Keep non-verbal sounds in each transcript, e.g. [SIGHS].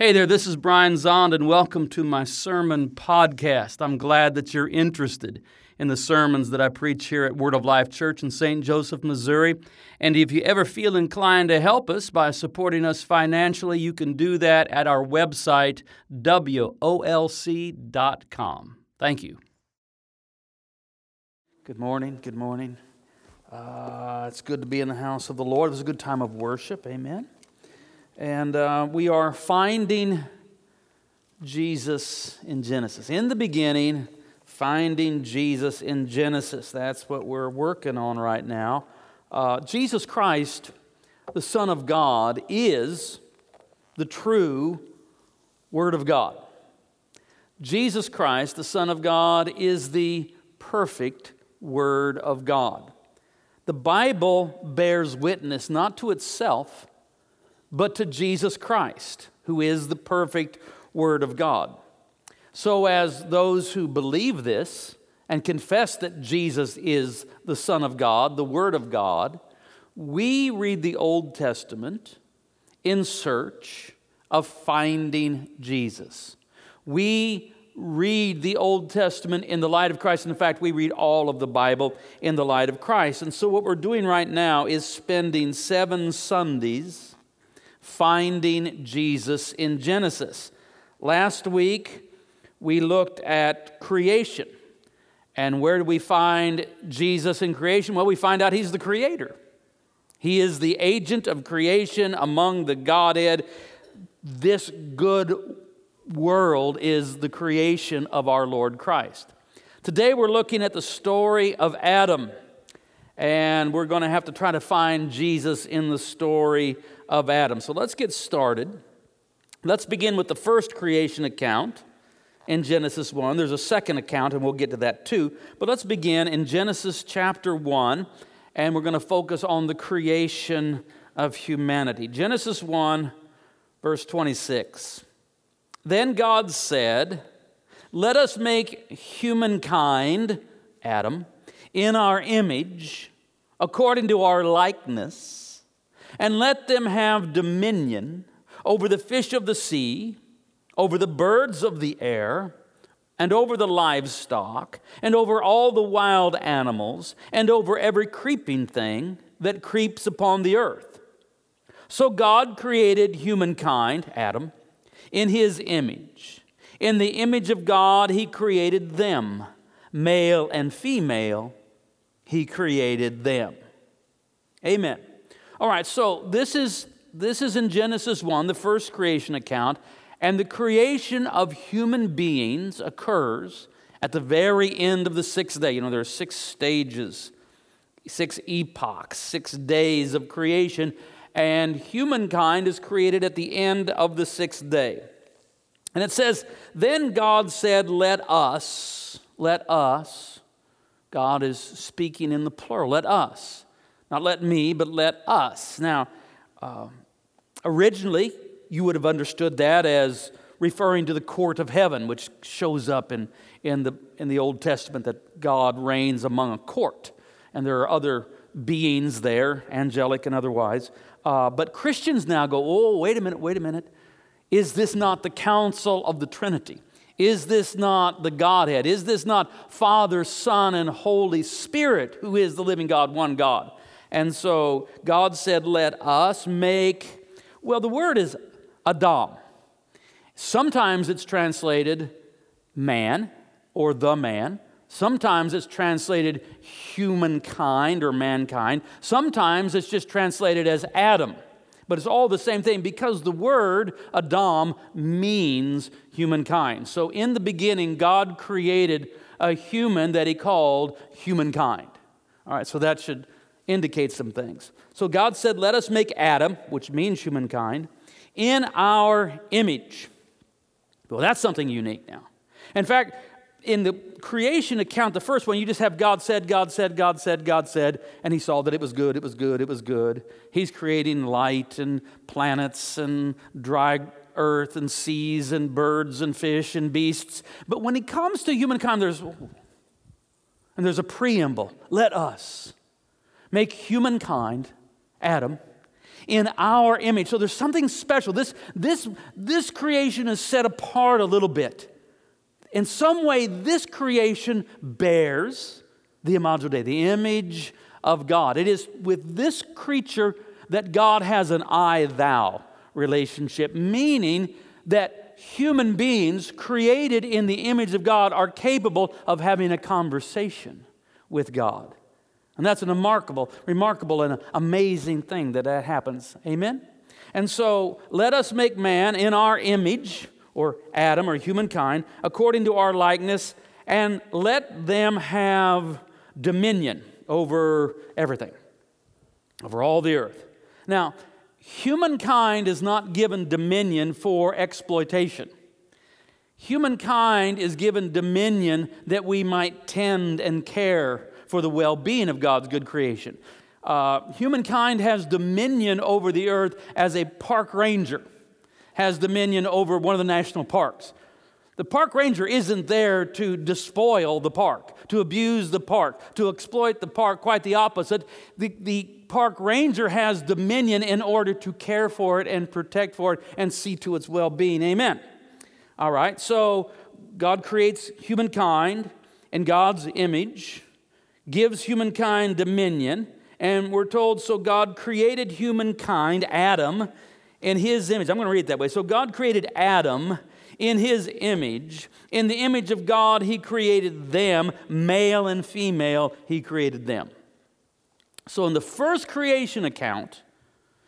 Hey there, this is Brian Zahnd, and welcome to my sermon podcast. I'm glad that you're interested in the sermons that I preach here at Word of Life Church in St. Joseph, Missouri. And if you ever feel inclined to help us by supporting us financially, you can do that at our website, wolc.com. Thank you. Good morning. Good morning. Uh, it's good to be in the house of the Lord. It was a good time of worship. Amen. And uh, we are finding Jesus in Genesis. In the beginning, finding Jesus in Genesis. That's what we're working on right now. Uh, Jesus Christ, the Son of God, is the true Word of God. Jesus Christ, the Son of God, is the perfect Word of God. The Bible bears witness not to itself, but to Jesus Christ, who is the perfect Word of God. So, as those who believe this and confess that Jesus is the Son of God, the Word of God, we read the Old Testament in search of finding Jesus. We read the Old Testament in the light of Christ. And in fact, we read all of the Bible in the light of Christ. And so, what we're doing right now is spending seven Sundays finding Jesus in Genesis. Last week, we looked at creation. And where do we find Jesus in creation? Well, we find out he's the creator. He is the agent of creation among the Godhead. This good world is the creation of our Lord Christ. Today we're looking at the story of Adam, and we're going to have to try to find Jesus in the story of Adam. So let's get started. Let's begin with the first creation account in Genesis 1. There's a second account, and we'll get to that too. But let's begin in Genesis chapter 1, and we're going to focus on the creation of humanity. Genesis 1, verse 26. Then God said, Let us make humankind, Adam, in our image, according to our likeness and let them have dominion over the fish of the sea, over the birds of the air, and over the livestock, and over all the wild animals, and over every creeping thing that creeps upon the earth. So God created humankind, Adam, in his image. In the image of God, he created them, male and female, he created them. Amen. All right, so this is this is in Genesis 1, the first creation account, and the creation of human beings occurs at the very end of the sixth day. You know, there are six stages, six epochs, six days of creation, and humankind is created at the end of the sixth day. And it says, Then God said, Let us, let us, God is speaking in the plural, let us not let me, but let us. Now, uh, originally, you would have understood that as referring to the court of heaven, which shows up in, in, the, in the Old Testament that God reigns among a court. And there are other beings there, angelic and otherwise. Uh, but Christians now go, oh, wait a minute, wait a minute. Is this not the council of the Trinity? Is this not the Godhead? Is this not Father, Son, and Holy Spirit, who is the living God, one God? And so God said, Let us make, well, the word is Adam. Sometimes it's translated man or the man. Sometimes it's translated humankind or mankind. Sometimes it's just translated as Adam. But it's all the same thing because the word Adam means humankind. So in the beginning, God created a human that he called humankind. All right, so that should indicates some things. So God said, Let us make Adam, which means humankind, in our image. Well, that's something unique now. In fact, in the creation account, the first one, you just have God said, God said, God said, God said, and he saw that it was good, it was good, it was good. He's creating light and planets and dry earth and seas and birds and fish and beasts. But when it comes to humankind, there's and there's a preamble. Let us make humankind, Adam, in our image. So there's something special. This, this, this creation is set apart a little bit. In some way, this creation bears the imago Dei, the image of God. It is with this creature that God has an I thou relationship, meaning that human beings created in the image of God are capable of having a conversation with God. And that's a remarkable, remarkable and amazing thing that that happens. Amen? And so let us make man in our image, or Adam or humankind, according to our likeness, and let them have dominion over everything, over all the earth. Now, humankind is not given dominion for exploitation. Humankind is given dominion that we might tend and care for the well being of God's good creation. Uh, humankind has dominion over the earth as a park ranger has dominion over one of the national parks. The park ranger isn't there to despoil the park, to abuse the park, to exploit the park, quite the opposite. The, the park ranger has dominion in order to care for it and protect for it and see to its well being. Amen. All right, so God creates humankind in God's image, gives humankind dominion, and we're told so God created humankind, Adam, in his image. I'm going to read it that way. So God created Adam in his image. In the image of God, he created them, male and female, he created them. So in the first creation account,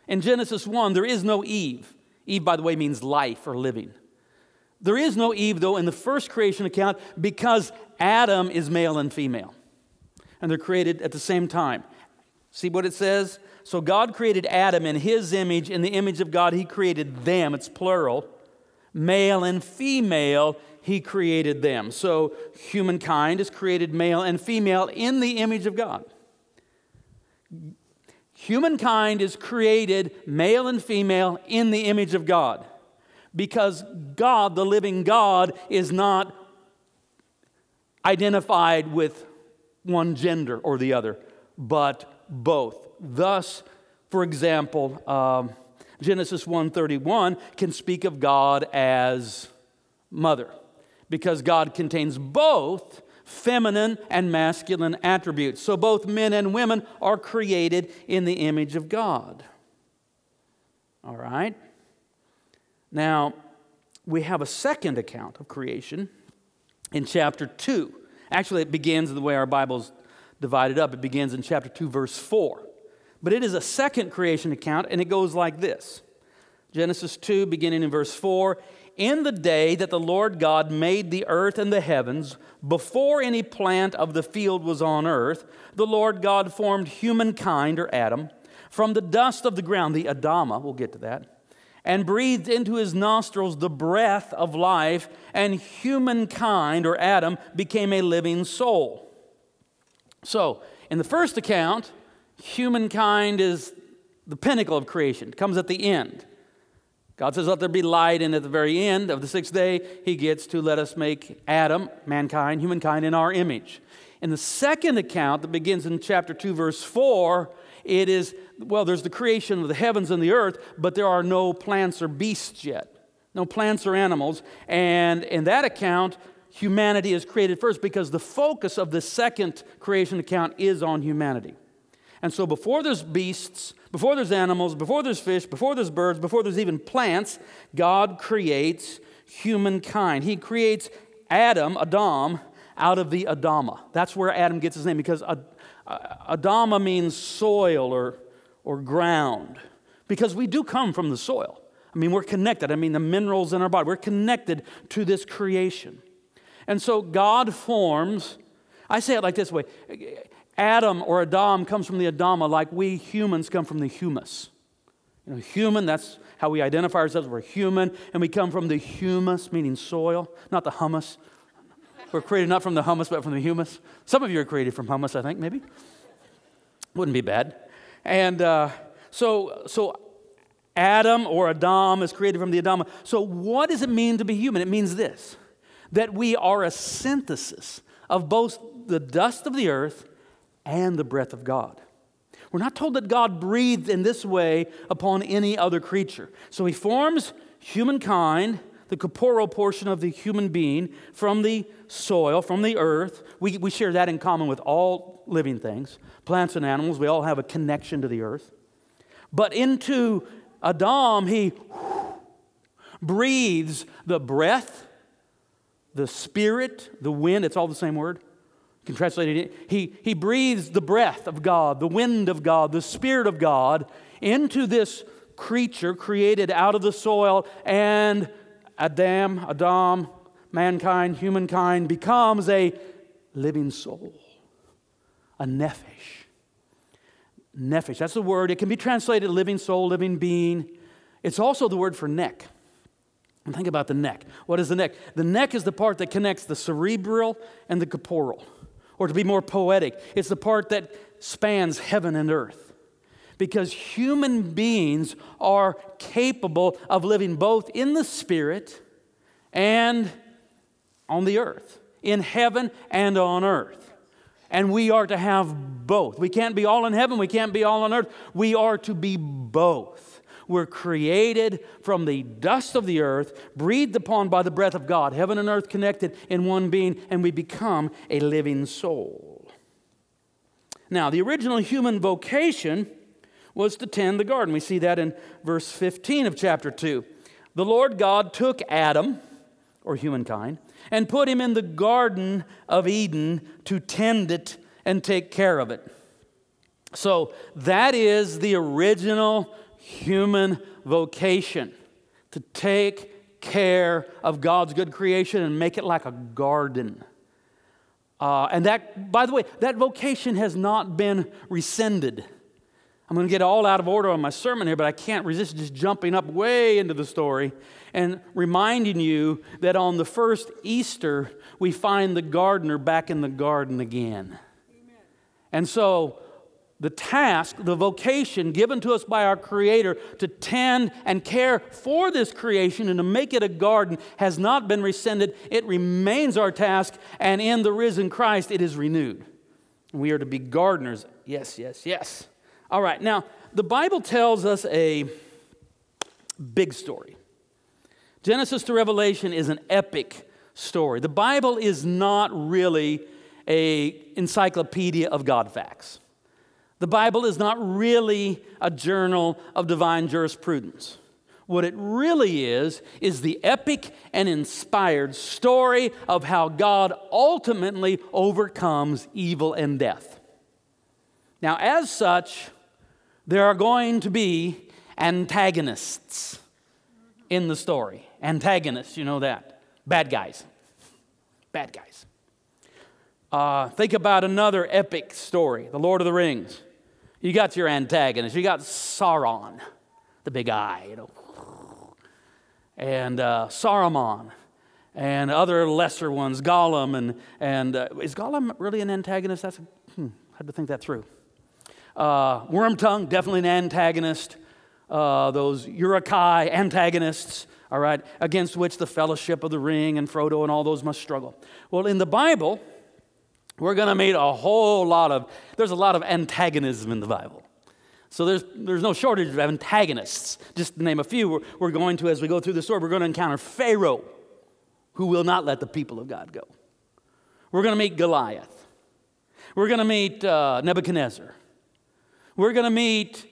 in Genesis 1, there is no Eve. Eve, by the way, means life or living. There is no Eve, though, in the first creation account because Adam is male and female. And they're created at the same time. See what it says? So God created Adam in his image. In the image of God, he created them. It's plural. Male and female, he created them. So humankind is created male and female in the image of God. Humankind is created male and female in the image of God because God, the living God, is not identified with one gender or the other, but both. Thus, for example, um, Genesis 1:31 can speak of God as mother because God contains both feminine and masculine attributes. So both men and women are created in the image of God. All right? Now, we have a second account of creation in chapter 2. Actually, it begins the way our Bible's divided up. It begins in chapter 2, verse 4. But it is a second creation account, and it goes like this Genesis 2, beginning in verse 4. In the day that the Lord God made the earth and the heavens, before any plant of the field was on earth, the Lord God formed humankind, or Adam, from the dust of the ground, the Adama, we'll get to that, and breathed into his nostrils the breath of life, and humankind, or Adam, became a living soul. So, in the first account, humankind is the pinnacle of creation, it comes at the end. God says, Let there be light, and at the very end of the sixth day, He gets to let us make Adam, mankind, humankind, in our image. In the second account that begins in chapter 2, verse 4, it is, well, there's the creation of the heavens and the earth, but there are no plants or beasts yet, no plants or animals. And in that account, humanity is created first because the focus of the second creation account is on humanity. And so before there's beasts, before there's animals, before there's fish, before there's birds, before there's even plants, God creates humankind. He creates Adam, Adam, out of the Adama. That's where Adam gets his name because Adama means soil or, or ground. Because we do come from the soil. I mean, we're connected. I mean, the minerals in our body, we're connected to this creation. And so God forms, I say it like this way Adam or Adam comes from the Adama, like we humans come from the humus. You know, human, that's how we identify ourselves. We're human, and we come from the humus, meaning soil, not the humus. We're created not from the humus, but from the humus. Some of you are created from humus, I think, maybe. Wouldn't be bad. And uh, so, so Adam or Adam is created from the Adama. So, what does it mean to be human? It means this that we are a synthesis of both the dust of the earth and the breath of God. We're not told that God breathed in this way upon any other creature. So he forms humankind, the corporeal portion of the human being, from the soil, from the earth. We, we share that in common with all living things, plants and animals. We all have a connection to the earth. But into Adam, he breathes the breath, the spirit, the wind. It's all the same word. You can translate it. He, he breathes the breath of God, the wind of God, the spirit of God into this creature created out of the soil, and Adam, Adam, mankind, humankind becomes a living soul, a nephesh. Nephesh, that's the word. It can be translated living soul, living being. It's also the word for neck. And think about the neck. What is the neck? The neck is the part that connects the cerebral and the corporeal. Or to be more poetic, it's the part that spans heaven and earth. Because human beings are capable of living both in the spirit and on the earth, in heaven and on earth. And we are to have both. We can't be all in heaven, we can't be all on earth. We are to be both. We're created from the dust of the earth, breathed upon by the breath of God, heaven and earth connected in one being, and we become a living soul. Now, the original human vocation was to tend the garden. We see that in verse 15 of chapter 2. The Lord God took Adam, or humankind, and put him in the Garden of Eden to tend it and take care of it. So that is the original human vocation to take care of God's good creation and make it like a garden. Uh, and that, by the way, that vocation has not been rescinded. I'm going to get all out of order on my sermon here, but I can't resist just jumping up way into the story and reminding you that on the first Easter, we find the gardener back in the garden again. Amen. And so, the task, the vocation given to us by our Creator to tend and care for this creation and to make it a garden has not been rescinded. It remains our task, and in the risen Christ, it is renewed. We are to be gardeners. Yes, yes, yes. All right, now, the Bible tells us a big story. Genesis to Revelation is an epic story. The Bible is not really a encyclopedia of God facts. The Bible is not really a journal of divine jurisprudence. What it really is, is the epic and inspired story of how God ultimately overcomes evil and death. Now, as such, there are going to be antagonists in the story. Antagonists, you know that. Bad guys. Bad guys. Uh, think about another epic story The Lord of the Rings. You got your antagonist. You got Sauron, the big eye, you know, and uh, Saruman, and other lesser ones, Gollum, and and uh, is Gollum really an antagonist? That's hmm, had to think that through. Uh, Wormtongue, definitely an antagonist. Uh, those Uruk-hai antagonists, all right, against which the Fellowship of the Ring and Frodo and all those must struggle. Well, in the Bible, we're going to meet a whole lot of, there's a lot of antagonism in the Bible. So there's, there's no shortage of antagonists. Just to name a few, we're, we're going to, as we go through the story, we're going to encounter Pharaoh, who will not let the people of God go. We're going to meet Goliath. We're going to meet uh, Nebuchadnezzar. We're going to meet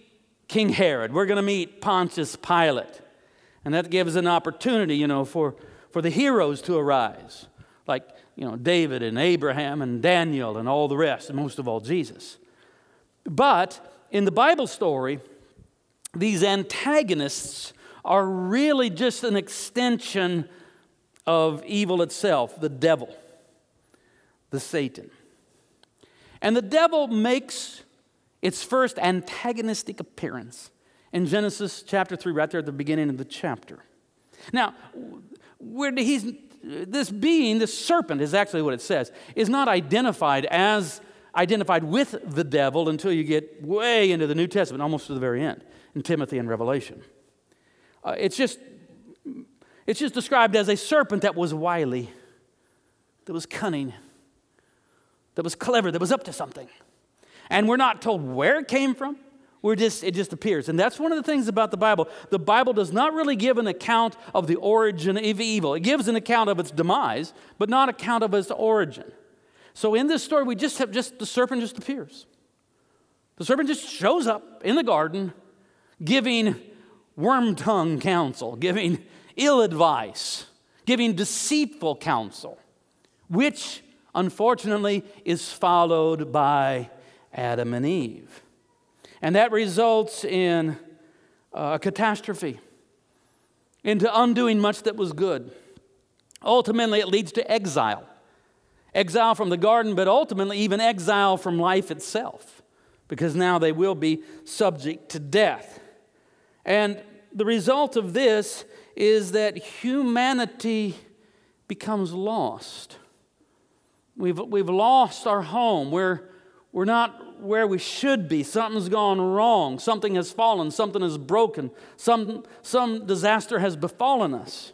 King Herod. We're going to meet Pontius Pilate. And that gives an opportunity, you know, for, for the heroes to arise, like you know, David and Abraham and Daniel and all the rest, and most of all, Jesus. But in the Bible story, these antagonists are really just an extension of evil itself, the devil, the Satan. And the devil makes its first antagonistic appearance in Genesis chapter 3, right there at the beginning of the chapter. Now, where he's this being, this serpent is actually what it says, is not identified as identified with the devil until you get way into the New Testament, almost to the very end, in Timothy and Revelation. Uh, it's just it's just described as a serpent that was wily, that was cunning, that was clever, that was up to something. And we're not told where it came from. We're just, it just appears. And that's one of the things about the Bible. The Bible does not really give an account of the origin of evil. It gives an account of its demise, but not account of its origin. So in this story, we just have just the serpent just appears. The serpent just shows up in the garden, giving Wormtongue counsel, giving ill advice, giving deceitful counsel, which unfortunately is followed by Adam and Eve. And that results in uh, a catastrophe, into undoing much that was good. Ultimately, it leads to exile exile from the garden, but ultimately, even exile from life itself, because now they will be subject to death. And the result of this is that humanity becomes lost. We've, we've lost our home. We're, we're not where we should be. Something's gone wrong. Something has fallen. Something is broken. Some, some disaster has befallen us.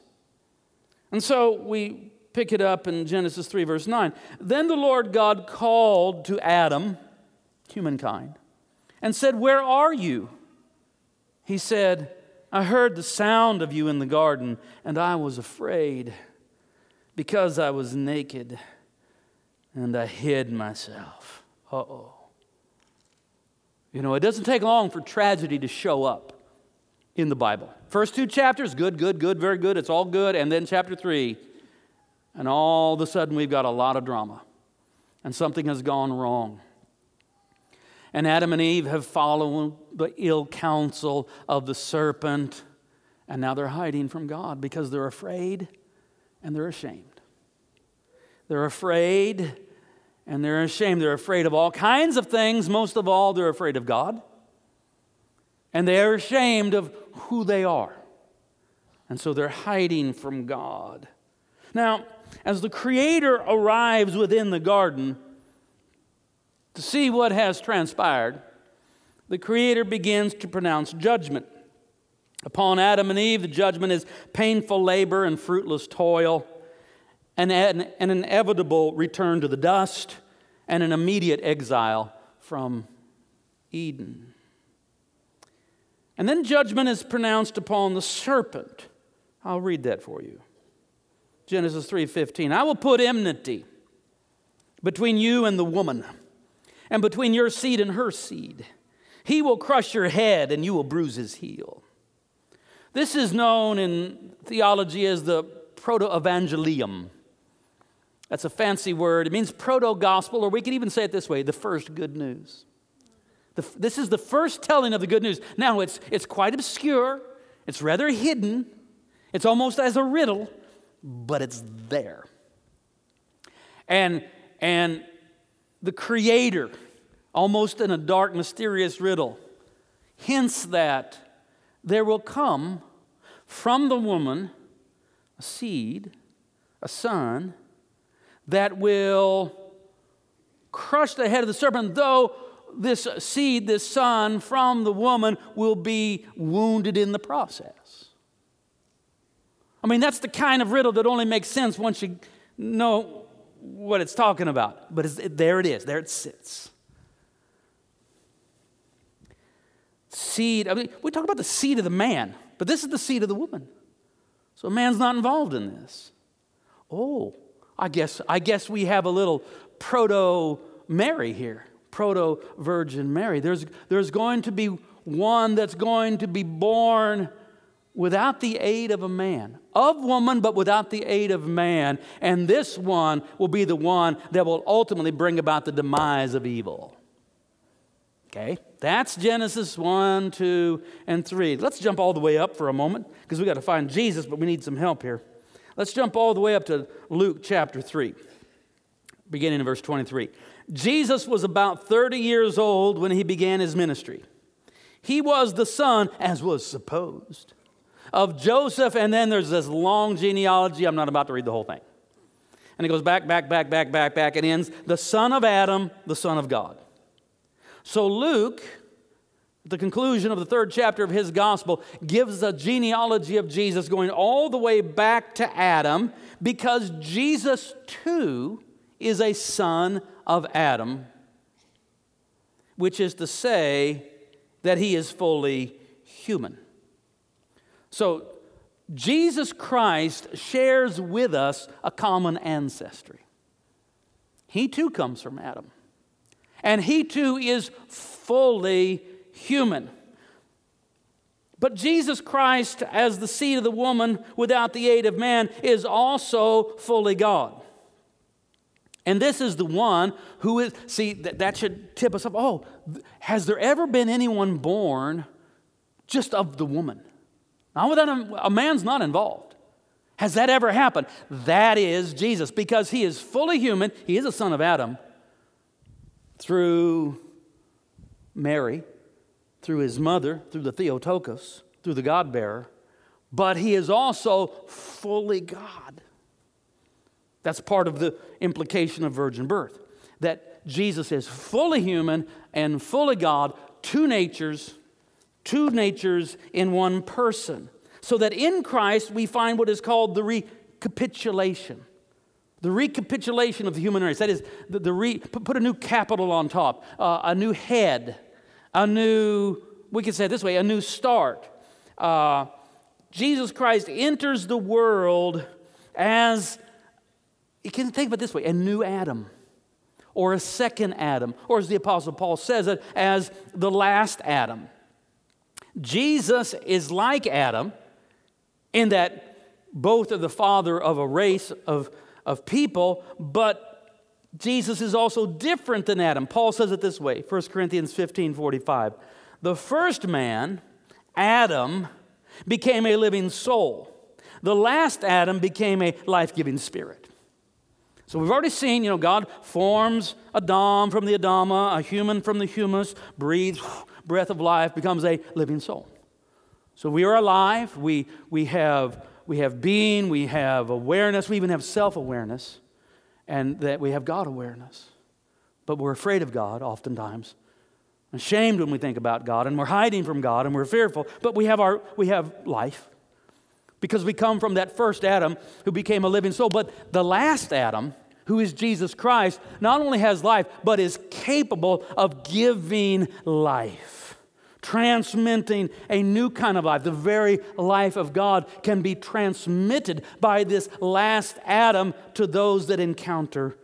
And so we pick it up in Genesis 3, verse 9. Then the Lord God called to Adam, humankind, and said, Where are you? He said, I heard the sound of you in the garden, and I was afraid because I was naked and I hid myself. Uh oh. You know, it doesn't take long for tragedy to show up in the Bible. First two chapters, good, good, good, very good, it's all good. And then chapter three, and all of a sudden we've got a lot of drama, and something has gone wrong. And Adam and Eve have followed the ill counsel of the serpent, and now they're hiding from God because they're afraid and they're ashamed. They're afraid and they're ashamed. They're afraid of all kinds of things. Most of all, they're afraid of God. And they are ashamed of who they are. And so they're hiding from God. Now, as the Creator arrives within the garden to see what has transpired, the Creator begins to pronounce judgment. Upon Adam and Eve, the judgment is painful labor and fruitless toil an, an inevitable return to the dust, and an immediate exile from Eden. And then judgment is pronounced upon the serpent. I'll read that for you. Genesis 3:15. I will put enmity between you and the woman, and between your seed and her seed. He will crush your head and you will bruise his heel. This is known in theology as the proto-evangelium. That's a fancy word. It means proto gospel, or we could even say it this way the first good news. The, this is the first telling of the good news. Now, it's, it's quite obscure, it's rather hidden, it's almost as a riddle, but it's there. And, and the Creator, almost in a dark, mysterious riddle, hints that there will come from the woman a seed, a son, that will crush the head of the serpent, though this seed, this son from the woman, will be wounded in the process. I mean, that's the kind of riddle that only makes sense once you know what it's talking about. But there it is, there it sits. Seed, I mean, we talk about the seed of the man, but this is the seed of the woman. So a man's not involved in this. Oh, I guess, I guess we have a little proto Mary here, proto Virgin Mary. There's, there's going to be one that's going to be born without the aid of a man, of woman, but without the aid of man. And this one will be the one that will ultimately bring about the demise of evil. Okay, that's Genesis 1, 2, and 3. Let's jump all the way up for a moment because we got to find Jesus, but we need some help here. Let's jump all the way up to Luke chapter 3, beginning in verse 23. Jesus was about 30 years old when he began his ministry. He was the son, as was supposed, of Joseph, and then there's this long genealogy. I'm not about to read the whole thing. And it goes back, back, back, back, back, back, and ends the son of Adam, the son of God. So Luke the conclusion of the third chapter of his gospel gives a genealogy of Jesus going all the way back to Adam because Jesus too is a son of Adam. which is to say that he is fully human. So, Jesus Christ shares with us a common ancestry. He too comes from Adam. And he too is fully human. But Jesus Christ, as the seed of the woman without the aid of man, is also fully God. And this is the one who is, see, that, that should tip us up. Oh, has there ever been anyone born just of the woman? Now, without a, a man's not involved. Has that ever happened? That is Jesus, because he is fully human. He is a son of Adam through Mary, through his mother, through the Theotokos, through the God bearer, but he is also fully God. That's part of the implication of virgin birth. That Jesus is fully human and fully God, two natures, two natures in one person. So that in Christ we find what is called the recapitulation. The recapitulation of the human race. That is, the, the re, put a new capital on top, uh, a new head, a new, we could say it this way, a new start. Uh, Jesus Christ enters the world as, you can think of it this way, a new Adam or a second Adam, or as the Apostle Paul says it, as the last Adam. Jesus is like Adam in that both are the father of a race of, of people, but Jesus is also different than Adam. Paul says it this way 1 Corinthians 15 45. The first man, Adam, became a living soul. The last Adam became a life giving spirit. So we've already seen, you know, God forms Adam from the Adama, a human from the humus, breathes [SIGHS] breath of life, becomes a living soul. So we are alive, we, we, have, we have being, we have awareness, we even have self awareness and that we have God awareness. But we're afraid of God oftentimes, ashamed when we think about God, and we're hiding from God and we're fearful, but we have, our, we have life because we come from that first Adam who became a living soul. But the last Adam, who is Jesus Christ, not only has life, but is capable of giving life transmitting a new kind of life. The very life of God can be transmitted by this last Adam to those that encounter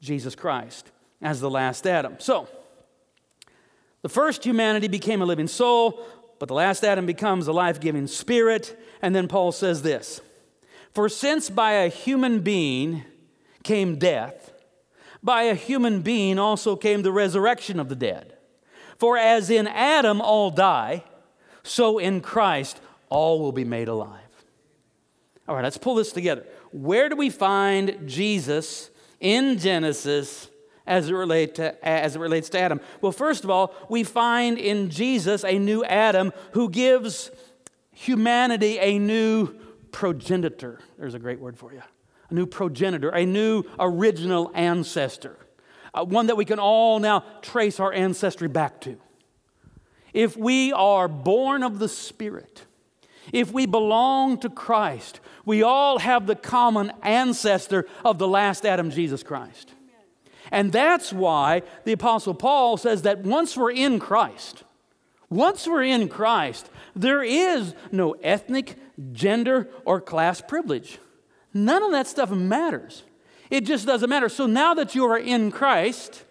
Jesus Christ as the last Adam. So, the first humanity became a living soul, but the last Adam becomes a life giving spirit. And then Paul says this For since by a human being came death, by a human being also came the resurrection of the dead. For as in Adam all die, so in Christ all will be made alive. All right, let's pull this together. Where do we find Jesus in Genesis as it, relate to, as it relates to Adam? Well, first of all, we find in Jesus a new Adam who gives humanity a new progenitor. There's a great word for you. A new progenitor, a new original ancestor uh, one that we can all now trace our ancestry back to. If we are born of the Spirit, if we belong to Christ, we all have the common ancestor of the last Adam, Jesus Christ. And that's why the Apostle Paul says that once we're in Christ, once we're in Christ, there is no ethnic, gender, or class privilege. None of that stuff matters. It just doesn't matter. So now that you are in Christ,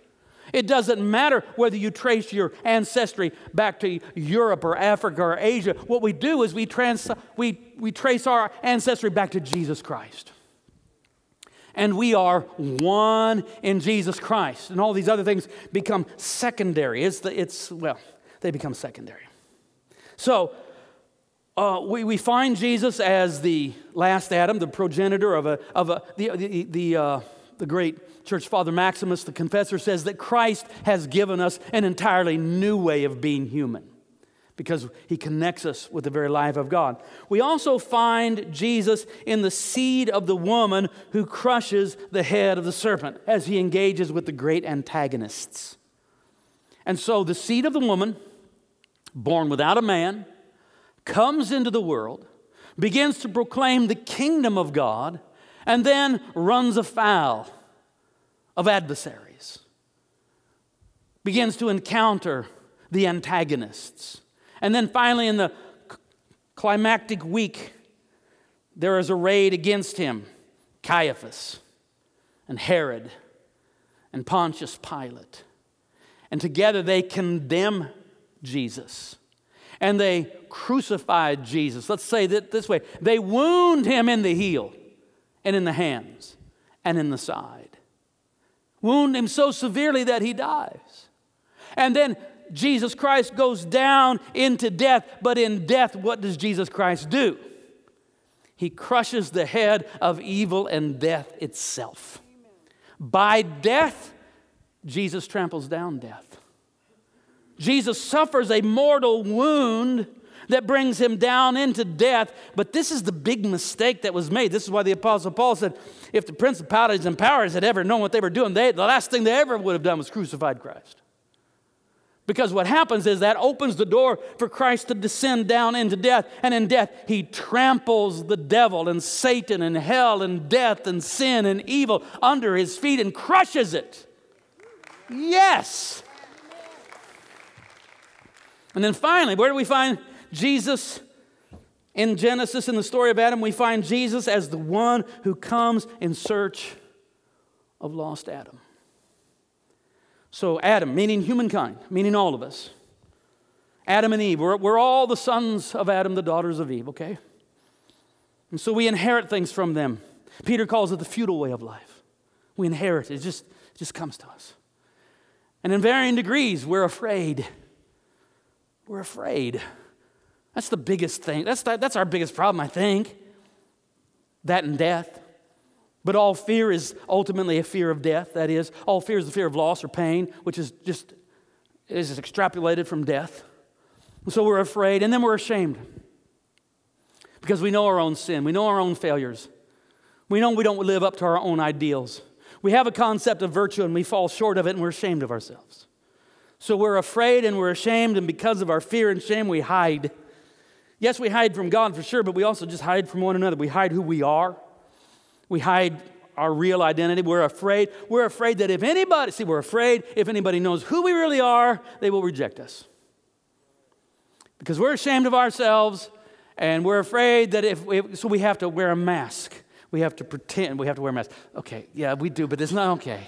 it doesn't matter whether you trace your ancestry back to Europe or Africa or Asia. What we do is we, trans- we, we trace our ancestry back to Jesus Christ. And we are one in Jesus Christ. And all these other things become secondary. It's, the, it's well, they become secondary. So uh, we, we find Jesus as the last Adam, the progenitor of, a, of a, the, the, the, uh, the great church father Maximus, the confessor, says that Christ has given us an entirely new way of being human because he connects us with the very life of God. We also find Jesus in the seed of the woman who crushes the head of the serpent as he engages with the great antagonists. And so the seed of the woman, born without a man, comes into the world, begins to proclaim the kingdom of God, and then runs afoul of adversaries. begins to encounter the antagonists. And then finally, in the climactic week, there is a raid against him Caiaphas and Herod and Pontius Pilate. And together they condemn Jesus and they crucified Jesus. Let's say that this way they wound him in the heel and in the hands and in the side. Wound him so severely that he dies. And then Jesus Christ goes down into death, but in death, what does Jesus Christ do? He crushes the head of evil and death itself. By death, Jesus tramples down death. Jesus suffers a mortal wound that brings him down into death. But this is the big mistake that was made. This is why the Apostle Paul said if the principalities and powers had ever known what they were doing, they, the last thing they ever would have done was crucified Christ. Because what happens is that opens the door for Christ to descend down into death. And in death, he tramples the devil and Satan and hell and death and sin and evil under his feet and crushes it. Yes. And then finally, where do we find Jesus in Genesis, in the story of Adam? We find Jesus as the one who comes in search of lost Adam. So, Adam, meaning humankind, meaning all of us. Adam and Eve, we're, we're all the sons of Adam, the daughters of Eve, okay? And so we inherit things from them. Peter calls it the feudal way of life. We inherit it, it just, it just comes to us. And in varying degrees, we're afraid. We're afraid. That's the biggest thing. That's, the, that's our biggest problem, I think. That and death. But all fear is ultimately a fear of death. That is, all fear is the fear of loss or pain, which is just is extrapolated from death. And so we're afraid, and then we're ashamed because we know our own sin, we know our own failures, we know we don't live up to our own ideals. We have a concept of virtue and we fall short of it, and we're ashamed of ourselves. So we're afraid and we're ashamed, and because of our fear and shame, we hide. Yes, we hide from God for sure, but we also just hide from one another. We hide who we are. We hide our real identity. We're afraid. We're afraid that if anybody, see, we're afraid if anybody knows who we really are, they will reject us. Because we're ashamed of ourselves and we're afraid that if, we, so we have to wear a mask. We have to pretend we have to wear a mask. Okay, yeah, we do, but it's not okay.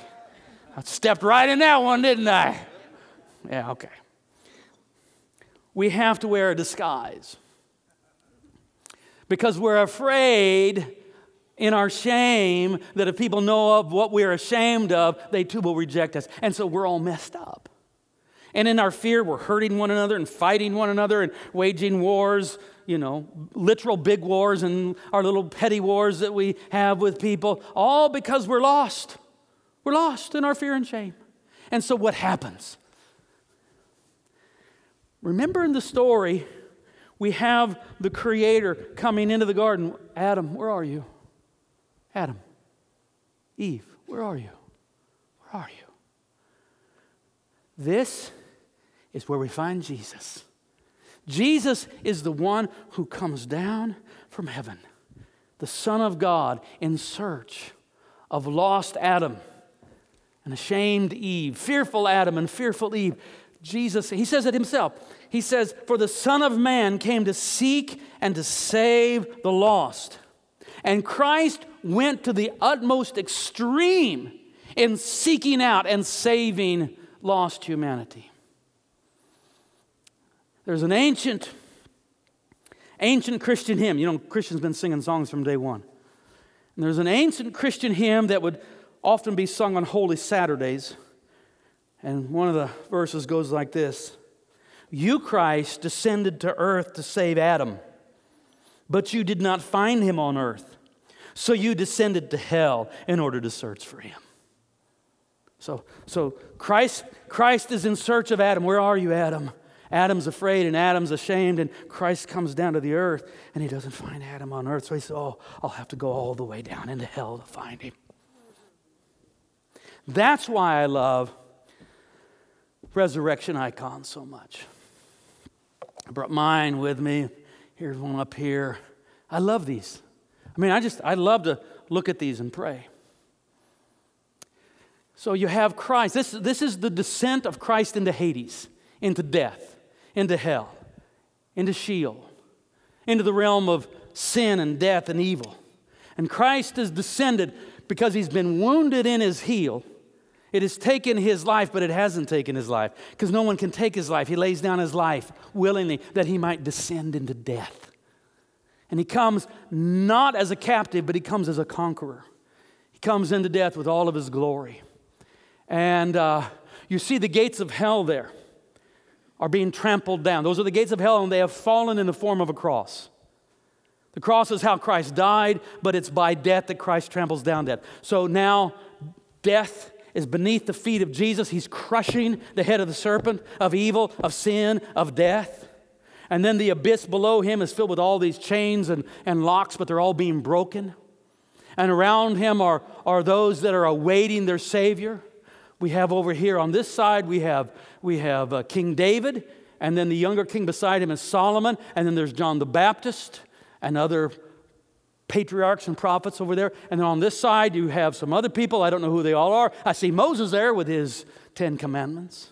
I stepped right in that one, didn't I? Yeah, okay. We have to wear a disguise because we're afraid in our shame that if people know of what we're ashamed of, they too will reject us. And so we're all messed up. And in our fear, we're hurting one another and fighting one another and waging wars, you know, literal big wars and our little petty wars that we have with people, all because we're lost. We're lost in our fear and shame. And so what happens? Remember in the story, we have the Creator coming into the garden. Adam, where are you? Adam, Eve, where are you? Where are you? This is where we find Jesus. Jesus is the one who comes down from heaven, the Son of God, in search of lost Adam and ashamed Eve, fearful Adam and fearful Eve. Jesus, he says it himself. He says, For the Son of Man came to seek and to save the lost. And Christ went to the utmost extreme in seeking out and saving lost humanity. There's an ancient, ancient Christian hymn. You know, Christians been singing songs from day one. And there's an ancient Christian hymn that would often be sung on Holy Saturdays. And one of the verses goes like this You, Christ, descended to earth to save Adam, but you did not find him on earth. So you descended to hell in order to search for him. So, so Christ, Christ is in search of Adam. Where are you, Adam? Adam's afraid and Adam's ashamed, and Christ comes down to the earth and he doesn't find Adam on earth. So he says, Oh, I'll have to go all the way down into hell to find him. That's why I love resurrection icons so much. I brought mine with me. Here's one up here. I love these. I mean, I just, I love to look at these and pray. So you have Christ. This, this is the descent of Christ into Hades, into death, into hell, into Sheol, into the realm of sin and death and evil. And Christ has descended because he's been wounded in his heel. It has taken his life, but it hasn't taken his life because no one can take his life. He lays down his life willingly that he might descend into death. And he comes not as a captive, but he comes as a conqueror. He comes into death with all of his glory. And uh, you see the gates of hell there are being trampled down. Those are the gates of hell, and they have fallen in the form of a cross. The cross is how Christ died, but it's by death that Christ tramples down death. So now death is beneath the feet of Jesus. He's crushing the head of the serpent, of evil, of sin, of death. And then the abyss below him is filled with all these chains and, and locks, but they're all being broken. And around him are, are those that are awaiting their Savior. We have over here on this side, we have, we have uh, King David, and then the younger king beside him is Solomon, and then there's John the Baptist and other patriarchs and prophets over there. And then on this side, you have some other people. I don't know who they all are. I see Moses there with his Ten Commandments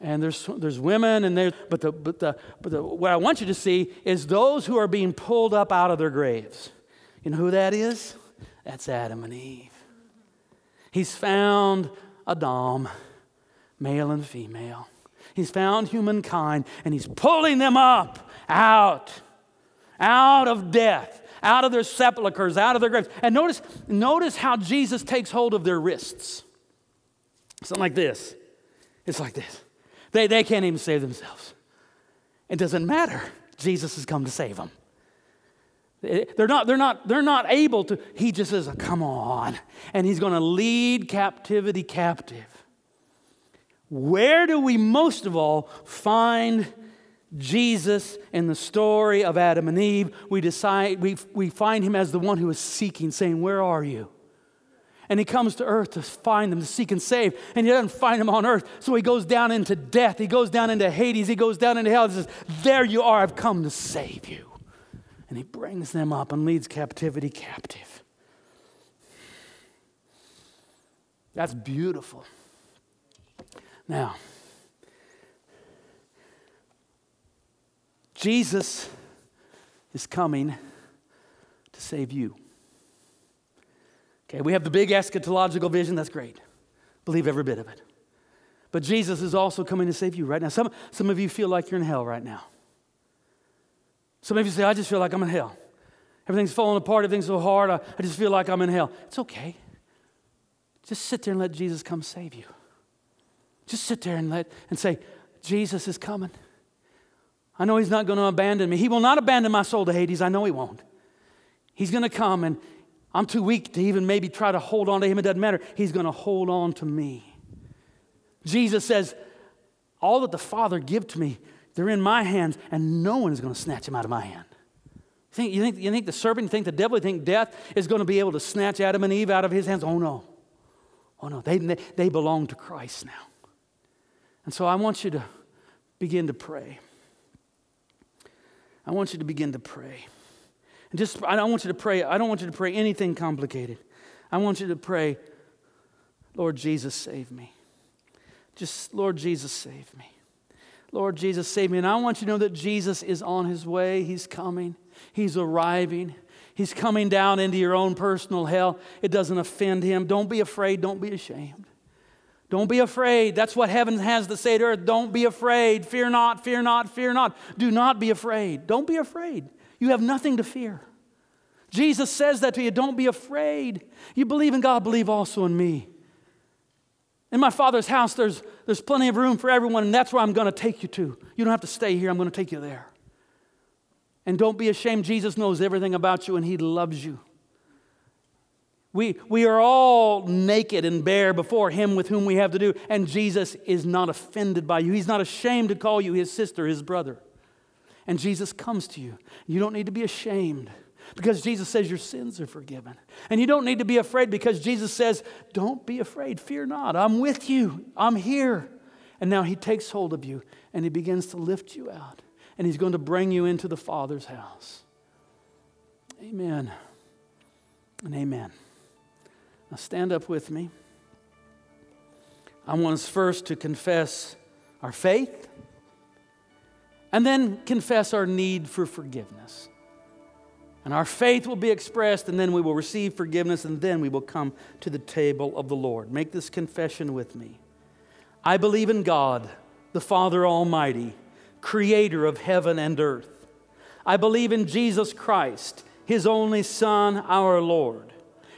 and there's, there's women and there's but, the, but, the, but the, what i want you to see is those who are being pulled up out of their graves you know who that is that's adam and eve he's found adam male and female he's found humankind and he's pulling them up out out of death out of their sepulchres out of their graves and notice notice how jesus takes hold of their wrists something like this it's like this they, they can't even save themselves. It doesn't matter. Jesus has come to save them. They're not, they're, not, they're not able to. He just says, Come on. And he's going to lead captivity captive. Where do we most of all find Jesus in the story of Adam and Eve? We, decide, we, we find him as the one who is seeking, saying, Where are you? and he comes to earth to find them, to seek and save. And he doesn't find them on earth. So he goes down into death. He goes down into Hades. He goes down into hell. He says, There you are. I've come to save you. And he brings them up and leads captivity captive. That's beautiful. Now, Jesus is coming to save you. Okay, we have the big eschatological vision. That's great. Believe every bit of it. But Jesus is also coming to save you right now. Some, some of you feel like you're in hell right now. Some of you say, I just feel like I'm in hell. Everything's falling apart. Everything's so hard. I, I just feel like I'm in hell. It's okay. Just sit there and let Jesus come save you. Just sit there and let and say, Jesus is coming. I know he's not going to abandon me. He will not abandon my soul to Hades. I know he won't. He's going to come and I'm too weak to even maybe try to hold on to him. It doesn't matter. He's going to hold on to me. Jesus says, All that the Father give to me, they're in my hands, and no one is going to snatch them out of my hand. You think, you think, you think the serpent, you think the devil, you think death is going to be able to snatch Adam and Eve out of his hands? Oh, no. Oh, no. They, they belong to Christ now. And so I want you to begin to pray. I want you to begin to pray. And just, I don't want you to pray, I don't want you to pray anything complicated. I want you to pray, Lord Jesus, save me. Just, Lord Jesus, save me. Lord Jesus, save me. And I want you to know that Jesus is on his way. He's coming, he's arriving. He's coming down into your own personal hell. It doesn't offend him. Don't be afraid. Don't be ashamed. Don't be afraid. That's what heaven has to say to earth. Don't be afraid. Fear not, fear not, fear not. Do not be afraid. Don't be afraid. You have nothing to fear. Jesus says that to you. Don't be afraid. You believe in God, believe also in me. In my Father's house, there's, there's plenty of room for everyone, and that's where I'm going to take you to. You don't have to stay here, I'm going to take you there. And don't be ashamed. Jesus knows everything about you, and He loves you. We, we are all naked and bare before Him with whom we have to do, and Jesus is not offended by you. He's not ashamed to call you His sister, His brother and Jesus comes to you. You don't need to be ashamed because Jesus says your sins are forgiven. And you don't need to be afraid because Jesus says, Don't be afraid, fear not. I'm with you, I'm here. And now he takes hold of you and he begins to lift you out and he's going to bring you into the Father's house. Amen and amen. Now stand up with me. I want us first to confess our faith and then confess our need for forgiveness. And our faith will be expressed, and then we will receive forgiveness, and then we will come to the table of the Lord. Make this confession with me. I believe in God, the Father Almighty, creator of heaven and earth. I believe in Jesus Christ, his only Son, our Lord.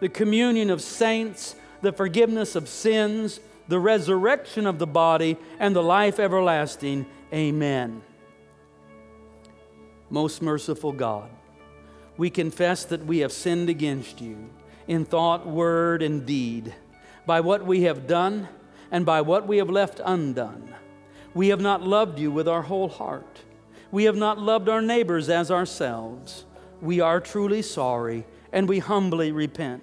the communion of saints, the forgiveness of sins, the resurrection of the body, and the life everlasting. Amen. Most merciful God we confess that we have sinned against you in thought, word, and deed, by what we have done and by what we have left undone. We have not loved you with our whole heart. We have not loved our neighbors as ourselves. We are truly sorry and we humbly repent.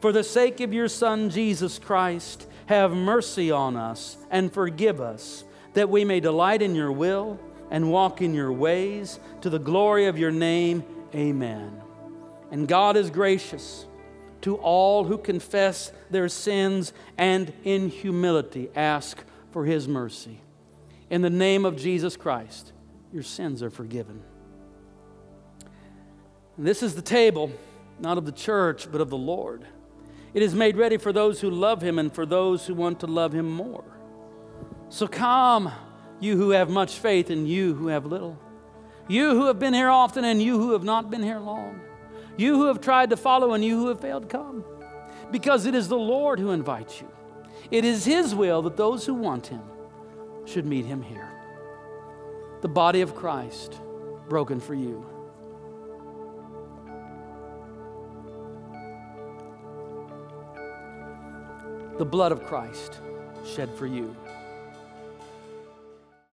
For the sake of your Son, Jesus Christ, have mercy on us and forgive us, that we may delight in your will and walk in your ways to the glory of your name Amen. And God is gracious to all who confess their sins and in humility ask for his mercy. In the name of Jesus Christ, your sins are forgiven. And this is the table, not of the church, but of the Lord. It is made ready for those who love him and for those who want to love him more. So come, you who have much faith, and you who have little. You who have been here often and you who have not been here long. You who have tried to follow and you who have failed, come. Because it is the Lord who invites you. It is His will that those who want Him should meet Him here. The body of Christ broken for you. The blood of Christ shed for you.